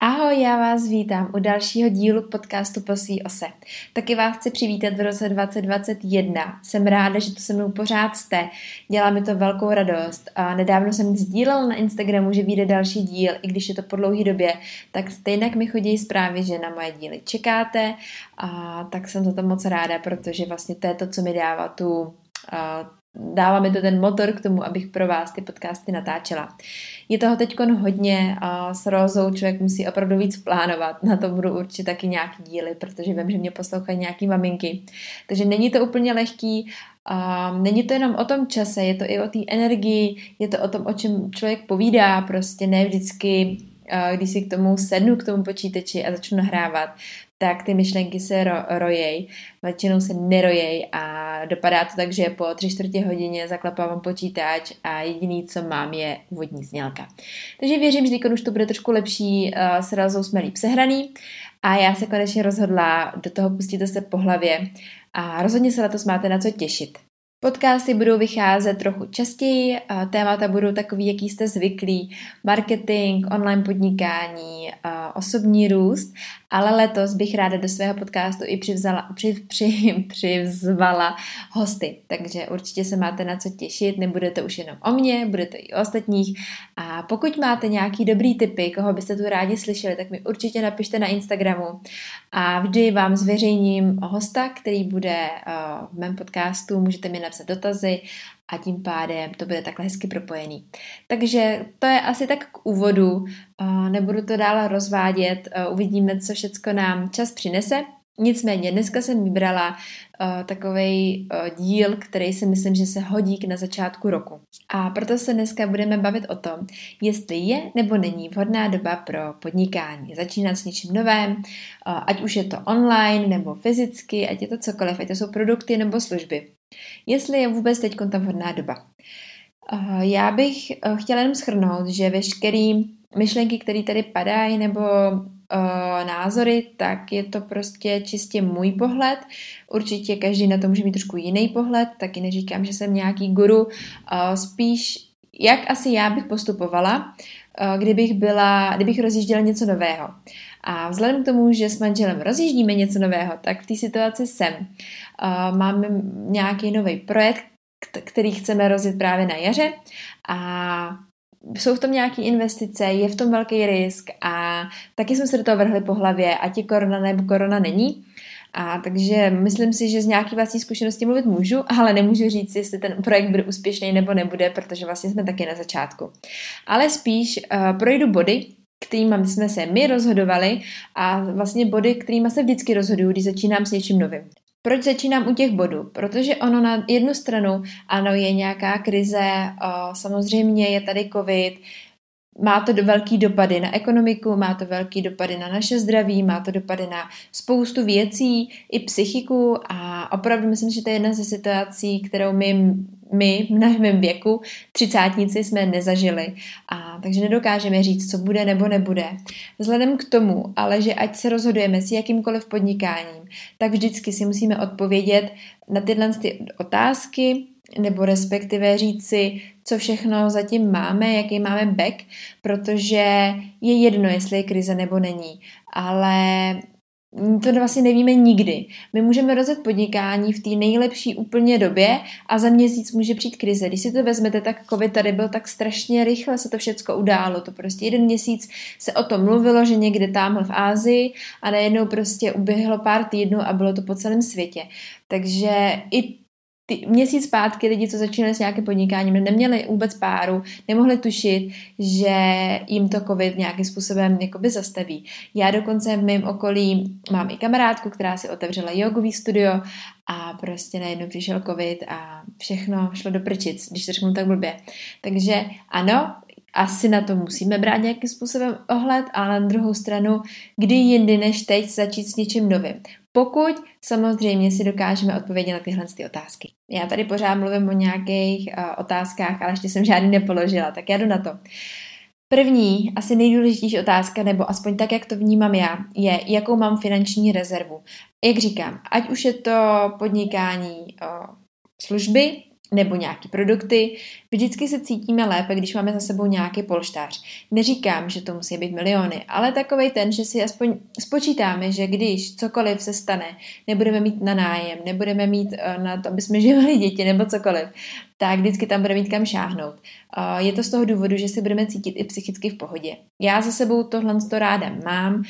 Ahoj, já vás vítám u dalšího dílu podcastu po svý ose. Taky vás chci přivítat v roce 2021. Jsem ráda, že tu se mnou pořád jste. Dělá mi to velkou radost. A nedávno jsem sdílel na Instagramu, že vyjde další díl, i když je to po dlouhé době, tak stejně mi chodí zprávy, že na moje díly čekáte. A tak jsem za to moc ráda, protože vlastně to je to, co mi dává tu dává mi to ten motor k tomu, abych pro vás ty podcasty natáčela. Je toho teď hodně a s Rozou člověk musí opravdu víc plánovat. Na to budu určitě taky nějaký díly, protože vím, že mě poslouchají nějaký maminky. Takže není to úplně lehký, a není to jenom o tom čase, je to i o té energii, je to o tom, o čem člověk povídá, prostě ne vždycky když si k tomu sednu, k tomu počítači a začnu nahrávat, tak ty myšlenky se ro- rojej, většinou se nerojej a dopadá to tak, že po tři čtvrtě hodině zaklapávám počítač a jediný, co mám, je vodní znělka. Takže věřím, že teď už to bude trošku lepší, uh, s Razou jsme líp sehraný a já se konečně rozhodla do toho pustit se po hlavě a rozhodně se to máte na co těšit. Podcasty budou vycházet trochu častěji, témata budou takový, jaký jste zvyklí, marketing, online podnikání, osobní růst, ale letos bych ráda do svého podcastu i přivzala, při, při, přivzvala hosty, takže určitě se máte na co těšit, nebude to už jenom o mně, bude to i o ostatních. A pokud máte nějaký dobrý tipy, koho byste tu rádi slyšeli, tak mi určitě napište na Instagramu. A vždy vám zveřejním hosta, který bude v mém podcastu, můžete mi napsat dotazy a tím pádem to bude takhle hezky propojený. Takže to je asi tak k úvodu, nebudu to dále rozvádět, uvidíme, co všecko nám čas přinese. Nicméně dneska jsem vybrala uh, takový uh, díl, který si myslím, že se hodí k na začátku roku. A proto se dneska budeme bavit o tom, jestli je nebo není vhodná doba pro podnikání. Začínat s něčím novém, uh, ať už je to online nebo fyzicky, ať je to cokoliv, ať to jsou produkty nebo služby. Jestli je vůbec teď ta vhodná doba. Uh, já bych uh, chtěla jenom schrnout, že veškerý myšlenky, které tady padají, nebo názory, tak je to prostě čistě můj pohled. Určitě každý na to může mít trošku jiný pohled, taky neříkám, že jsem nějaký guru, uh, spíš jak asi já bych postupovala, uh, kdybych byla, kdybych rozjížděla něco nového. A vzhledem k tomu, že s manželem rozjíždíme něco nového, tak v té situaci jsem. Máme nějaký nový projekt, který chceme rozjet právě na jaře a jsou v tom nějaké investice, je v tom velký risk a taky jsme se do toho vrhli po hlavě, ať je korona nebo korona není. A takže myslím si, že z nějaké vlastní zkušenosti mluvit můžu, ale nemůžu říct, jestli ten projekt bude úspěšný nebo nebude, protože vlastně jsme taky na začátku. Ale spíš uh, projdu body, kterými jsme se my rozhodovali a vlastně body, kterými se vždycky rozhoduju, když začínám s něčím novým. Proč začínám u těch bodů? Protože ono na jednu stranu, ano, je nějaká krize, samozřejmě je tady covid, má to do velký dopady na ekonomiku, má to velký dopady na naše zdraví, má to dopady na spoustu věcí, i psychiku a opravdu myslím, že to je jedna ze situací, kterou my my v našem věku, třicátníci, jsme nezažili. A takže nedokážeme říct, co bude nebo nebude. Vzhledem k tomu, ale že ať se rozhodujeme s jakýmkoliv podnikáním, tak vždycky si musíme odpovědět na tyhle ty otázky, nebo respektive říct si, co všechno zatím máme, jaký máme back, protože je jedno, jestli je krize nebo není. Ale to vlastně nevíme nikdy. My můžeme rozjet podnikání v té nejlepší úplně době a za měsíc může přijít krize. Když si to vezmete, tak covid tady byl tak strašně rychle, se to všechno událo. To prostě jeden měsíc se o tom mluvilo, že někde tamhle v Ázii a najednou prostě uběhlo pár týdnů a bylo to po celém světě. Takže i ty, měsíc zpátky lidi, co začínali s nějakým podnikáním, neměli vůbec páru, nemohli tušit, že jim to covid nějakým způsobem jakoby zastaví. Já dokonce v mém okolí mám i kamarádku, která si otevřela jogový studio a prostě najednou přišel covid a všechno šlo do prčic, když to řeknu tak blbě. Takže ano, asi na to musíme brát nějakým způsobem ohled, ale na druhou stranu, kdy jindy než teď začít s něčím novým. Pokud samozřejmě si dokážeme odpovědět na tyhle ty otázky. Já tady pořád mluvím o nějakých uh, otázkách, ale ještě jsem žádný nepoložila, tak já jdu na to. První, asi nejdůležitější otázka, nebo aspoň tak, jak to vnímám já, je, jakou mám finanční rezervu. Jak říkám, ať už je to podnikání o, služby, nebo nějaký produkty, Vždycky se cítíme lépe, když máme za sebou nějaký polštář. Neříkám, že to musí být miliony, ale takový ten, že si aspoň spočítáme, že když cokoliv se stane, nebudeme mít na nájem, nebudeme mít eh, na to, aby jsme živili děti nebo cokoliv, tak vždycky tam bude mít kam šáhnout. Je to z toho důvodu, že si budeme cítit i psychicky v pohodě. Já za sebou tohle to ráda mám.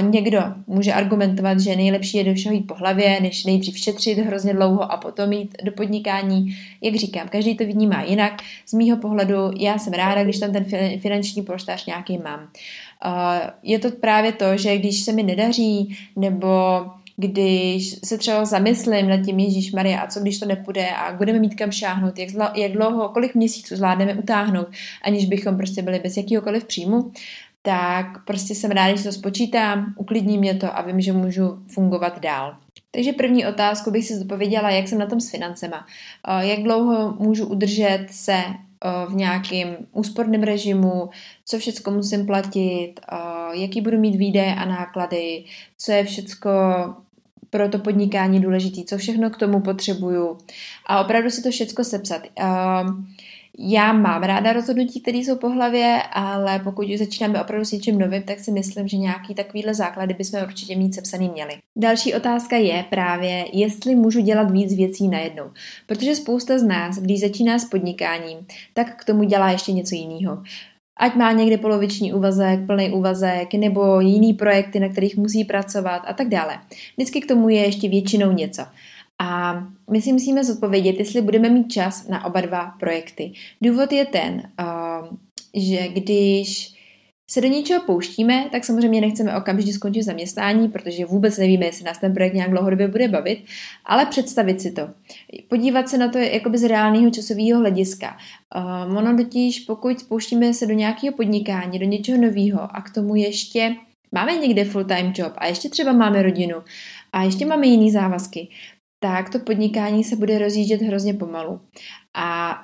Někdo může argumentovat, že nejlepší je do všeho jít po hlavě, než nejdřív šetřit hrozně dlouho a potom jít do podnikání. Jak říkám, každý to vnímá jinak. Z mýho pohledu já jsem ráda, když tam ten finanční polštář nějaký mám. Je to právě to, že když se mi nedaří, nebo když se třeba zamyslím nad tím Ježíš Maria a co když to nepůjde a budeme mít kam šáhnout, jak, zla, jak dlouho, kolik měsíců zvládneme utáhnout, aniž bychom prostě byli bez jakýhokoliv příjmu, tak prostě jsem ráda, že to spočítám, uklidní mě to a vím, že můžu fungovat dál. Takže první otázku bych si zodpověděla, jak jsem na tom s financema. Jak dlouho můžu udržet se v nějakém úsporném režimu, co všechno musím platit, jaký budu mít výdaje a náklady, co je všechno pro to podnikání důležitý, co všechno k tomu potřebuju a opravdu si to všechno sepsat. Já mám ráda rozhodnutí, které jsou po hlavě, ale pokud už začínáme opravdu s něčím novým, tak si myslím, že nějaký takovýhle základy bychom určitě mít sepsaný měli. Další otázka je právě, jestli můžu dělat víc věcí najednou. Protože spousta z nás, když začíná s podnikáním, tak k tomu dělá ještě něco jiného ať má někde poloviční úvazek, plný úvazek, nebo jiný projekty, na kterých musí pracovat a tak dále. Vždycky k tomu je ještě většinou něco. A my si musíme zodpovědět, jestli budeme mít čas na oba dva projekty. Důvod je ten, že když se do něčeho pouštíme, tak samozřejmě nechceme okamžitě skončit zaměstnání, protože vůbec nevíme, jestli nás ten projekt nějak dlouhodobě bude bavit, ale představit si to. Podívat se na to jakoby z reálného časového hlediska. Um, ono totiž, pokud spouštíme se do nějakého podnikání, do něčeho nového a k tomu ještě máme někde full-time job a ještě třeba máme rodinu a ještě máme jiný závazky, tak to podnikání se bude rozjíždět hrozně pomalu. A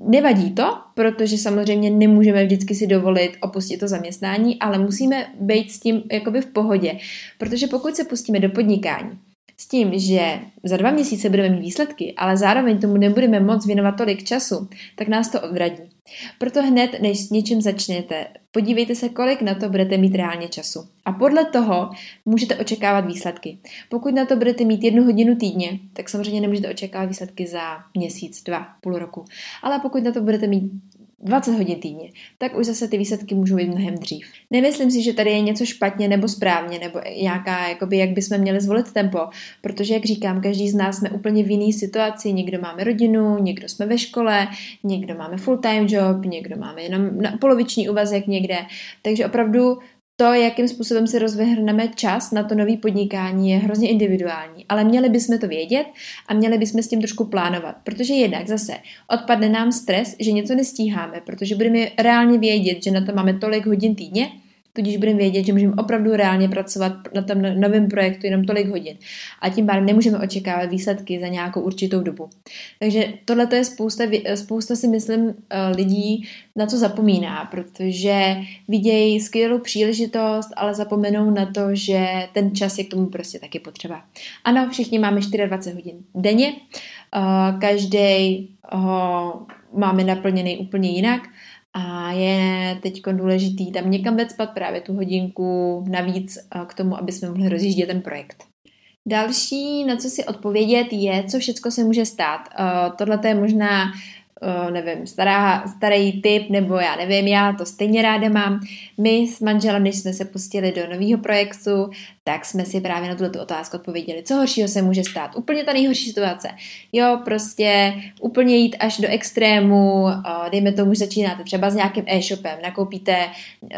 Nevadí to, protože samozřejmě nemůžeme vždycky si dovolit opustit to zaměstnání, ale musíme být s tím jakoby v pohodě, protože pokud se pustíme do podnikání s tím, že za dva měsíce budeme mít výsledky, ale zároveň tomu nebudeme moc věnovat tolik času, tak nás to odradí. Proto hned, než s něčím začnete, podívejte se, kolik na to budete mít reálně času. A podle toho můžete očekávat výsledky. Pokud na to budete mít jednu hodinu týdně, tak samozřejmě nemůžete očekávat výsledky za měsíc, dva, půl roku. Ale pokud na to budete mít 20 hodin týdně, tak už zase ty výsledky můžou být mnohem dřív. Nemyslím si, že tady je něco špatně nebo správně, nebo nějaká, jakoby, jak bychom měli zvolit tempo, protože, jak říkám, každý z nás jsme úplně v jiné situaci. Někdo máme rodinu, někdo jsme ve škole, někdo máme full-time job, někdo máme jenom na poloviční úvazek někde. Takže opravdu to, jakým způsobem si rozvrhneme čas na to nové podnikání, je hrozně individuální, ale měli bychom to vědět a měli bychom s tím trošku plánovat, protože jednak zase odpadne nám stres, že něco nestíháme, protože budeme reálně vědět, že na to máme tolik hodin týdně tudíž budeme vědět, že můžeme opravdu reálně pracovat na tom novém projektu jenom tolik hodin. A tím pádem nemůžeme očekávat výsledky za nějakou určitou dobu. Takže tohle je spousta, spousta si myslím eh, lidí, na co zapomíná, protože vidějí skvělou příležitost, ale zapomenou na to, že ten čas je k tomu prostě taky potřeba. Ano, všichni máme 24 hodin denně, eh, každý ho máme naplněný úplně jinak, a je teď důležitý tam někam vecpat právě tu hodinku navíc eh, k tomu, aby jsme mohli rozjíždět ten projekt. Další, na co si odpovědět, je, co všechno se může stát. Uh, Tohle je možná uh, nevím, stará, starý typ, nebo já nevím, já to stejně ráda mám. My s manželem, když jsme se pustili do nového projektu, tak jsme si právě na tuto otázku odpověděli, co horšího se může stát. Úplně ta nejhorší situace. Jo, prostě úplně jít až do extrému, dejme tomu, že začínáte třeba s nějakým e-shopem, nakoupíte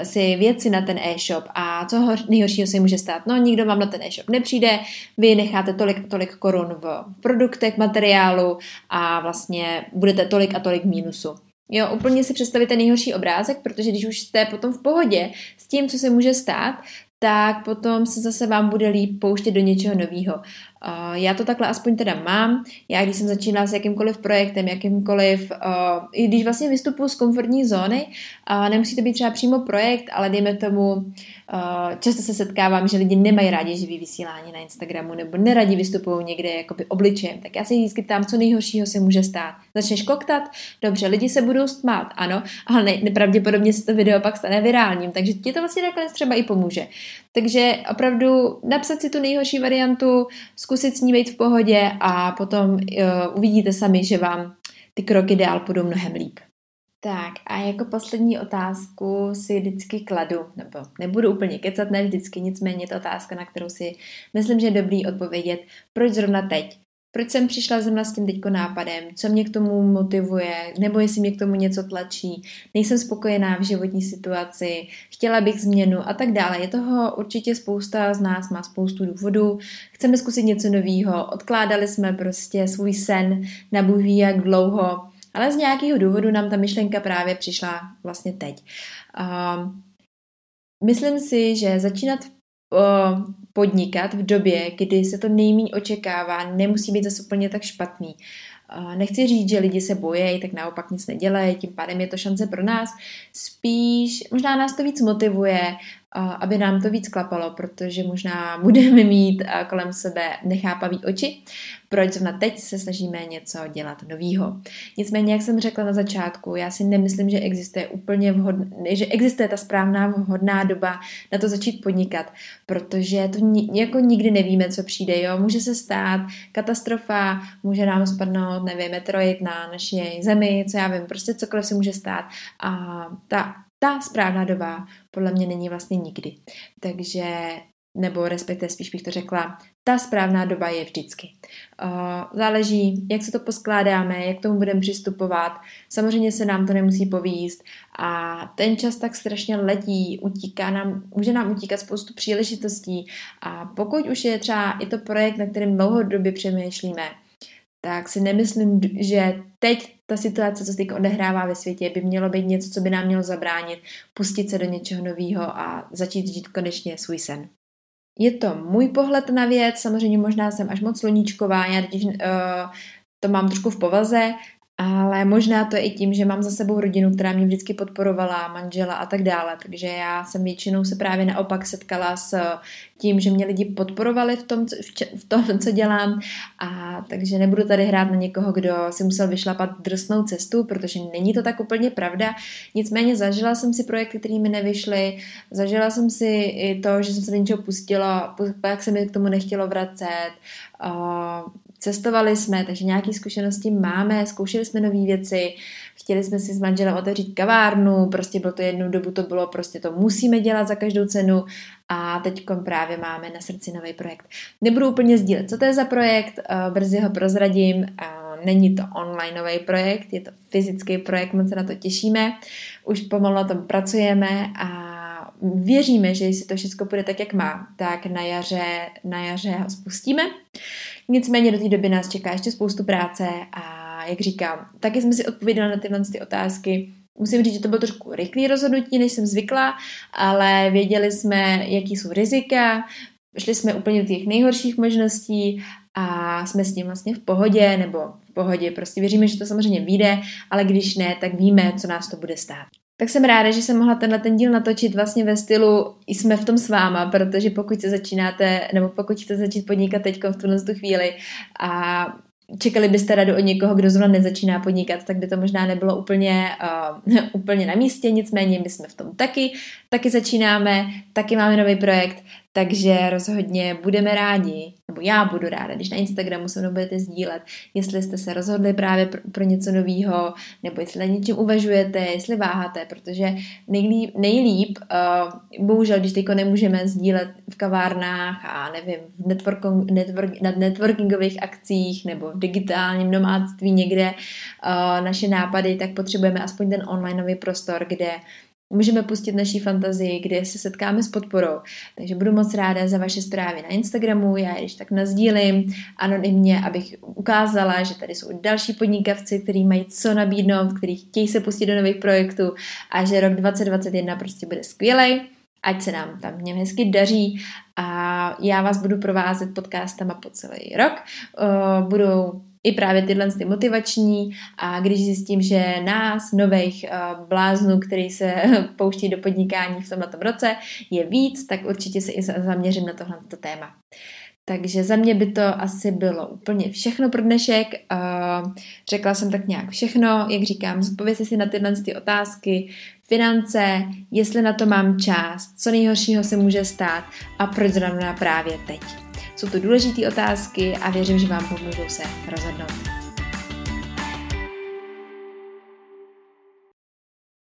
si věci na ten e-shop a co nejhoršího se může stát? No, nikdo vám na ten e-shop nepřijde, vy necháte tolik tolik korun v produktech, materiálu a vlastně budete tolik a tolik mínusu. Jo, úplně si představíte nejhorší obrázek, protože když už jste potom v pohodě s tím, co se může stát, tak potom se zase vám bude líp pouštět do něčeho nového. Já to takhle aspoň teda mám. Já když jsem začínala s jakýmkoliv projektem, jakýmkoliv, uh, i když vlastně vystupuji z komfortní zóny, nemusí to být třeba přímo projekt, ale dejme tomu, uh, často se setkávám, že lidi nemají rádi živý vysílání na Instagramu nebo neradí vystupují někde jakoby obličejem. Tak já se vždycky ptám, co nejhoršího se může stát. Začneš koktat? Dobře, lidi se budou stmát, ano, ale ne, nepravděpodobně se to video pak stane virálním, takže ti to vlastně nakonec třeba i pomůže. Takže opravdu napsat si tu nejhorší variantu, zkusit s ní být v pohodě a potom uh, uvidíte sami, že vám ty kroky dál půjdou mnohem líp. Tak a jako poslední otázku si vždycky kladu, nebo nebudu úplně kecat, ne vždycky, nicméně je to otázka, na kterou si myslím, že je dobrý odpovědět, proč zrovna teď. Proč jsem přišla zrovna s tím teďko nápadem, co mě k tomu motivuje, nebo jestli mě k tomu něco tlačí, nejsem spokojená v životní situaci, chtěla bych změnu a tak dále. Je toho určitě spousta z nás, má spoustu důvodů, chceme zkusit něco nového, odkládali jsme prostě svůj sen na bůh jak dlouho, ale z nějakého důvodu nám ta myšlenka právě přišla vlastně teď. Uh, myslím si, že začínat uh, podnikat v době, kdy se to nejméně očekává, nemusí být zase úplně tak špatný. Nechci říct, že lidi se bojejí, tak naopak nic nedělají, tím pádem je to šance pro nás. Spíš možná nás to víc motivuje, aby nám to víc klapalo, protože možná budeme mít kolem sebe nechápavý oči, proč zrovna teď se snažíme něco dělat novýho. Nicméně, jak jsem řekla na začátku, já si nemyslím, že existuje úplně vhodná, že existuje ta správná vhodná doba na to začít podnikat, protože to ni, jako nikdy nevíme, co přijde, jo. Může se stát katastrofa, může nám spadnout, nevím, meteorit na naší zemi, co já vím, prostě cokoliv se může stát. A ta ta správná doba podle mě není vlastně nikdy. Takže, nebo respektive spíš bych to řekla, ta správná doba je vždycky. Záleží, jak se to poskládáme, jak tomu budeme přistupovat. Samozřejmě se nám to nemusí povíst a ten čas tak strašně letí, utíká nám, může nám utíkat spoustu příležitostí a pokud už je třeba i to projekt, na kterém dlouhodobě přemýšlíme, tak si nemyslím, že teď ta situace, co se teď odehrává ve světě, by mělo být něco, co by nám mělo zabránit pustit se do něčeho nového a začít žít konečně svůj sen. Je to můj pohled na věc, samozřejmě možná jsem až moc sluníčková, já uh, to mám trošku v povaze, ale možná to je i tím, že mám za sebou rodinu, která mě vždycky podporovala, manžela a tak dále. Takže já jsem většinou se právě naopak setkala s tím, že mě lidi podporovali v tom, v tom, co dělám. A takže nebudu tady hrát na někoho, kdo si musel vyšlapat drsnou cestu, protože není to tak úplně pravda. Nicméně zažila jsem si projekty, které mi nevyšly. Zažila jsem si i to, že jsem se do něčeho pustila, pak se mi k tomu nechtělo vracet. Cestovali jsme, takže nějaké zkušenosti máme, zkoušeli jsme nové věci, chtěli jsme si s manželem otevřít kavárnu, prostě bylo to jednu dobu, to bylo prostě to musíme dělat za každou cenu a teď právě máme na srdci nový projekt. Nebudu úplně sdílet, co to je za projekt, eh, brzy ho prozradím, není to online nový projekt, je to fyzický projekt, moc se na to těšíme, už pomalu na tom pracujeme a věříme, že jestli to všechno bude tak, jak má, tak na jaře, na jaře ho spustíme. Nicméně do té doby nás čeká ještě spoustu práce a jak říkám, taky jsme si odpověděli na tyhle ty otázky. Musím říct, že to bylo trošku rychlé rozhodnutí, než jsem zvykla, ale věděli jsme, jaký jsou rizika, šli jsme úplně do těch nejhorších možností a jsme s tím vlastně v pohodě, nebo v pohodě, prostě věříme, že to samozřejmě vyjde, ale když ne, tak víme, co nás to bude stát. Tak jsem ráda, že jsem mohla tenhle ten díl natočit vlastně ve stylu jsme v tom s váma, protože pokud se začínáte, nebo pokud chcete začít podnikat teď v tuhle tu chvíli a čekali byste radu od někoho, kdo zrovna nezačíná podnikat, tak by to možná nebylo úplně, uh, úplně na místě, nicméně my jsme v tom taky, taky začínáme, taky máme nový projekt, takže rozhodně budeme rádi, nebo já budu ráda, když na Instagramu se mnou budete sdílet, jestli jste se rozhodli právě pro, pro něco nového, nebo jestli na něčem uvažujete, jestli váháte, protože nejlíp, nejlíp uh, bohužel, když teďko nemůžeme sdílet v kavárnách a nevím, v networking, network, na networkingových akcích nebo v digitálním nomádství někde uh, naše nápady, tak potřebujeme aspoň ten onlineový prostor, kde můžeme pustit naší fantazii, kde se setkáme s podporou. Takže budu moc ráda za vaše zprávy na Instagramu, já je když tak nazdílím anonymně, abych ukázala, že tady jsou další podnikavci, kteří mají co nabídnout, kteří chtějí se pustit do nových projektů a že rok 2021 prostě bude skvělý. ať se nám tam něm hezky daří a já vás budu provázet podcastama po celý rok. Uh, budou i právě tyhle ty motivační a když zjistím, že nás, nových uh, bláznů, který se pouští do podnikání v tomto roce, je víc, tak určitě se i zaměřím na tohle téma. Takže za mě by to asi bylo úplně všechno pro dnešek. Uh, řekla jsem tak nějak všechno, jak říkám, zodpovězte si na tyhle ty otázky, finance, jestli na to mám čas, co nejhoršího se může stát a proč zrovna právě teď. Jsou to důležité otázky a věřím, že vám pomůžou se rozhodnout.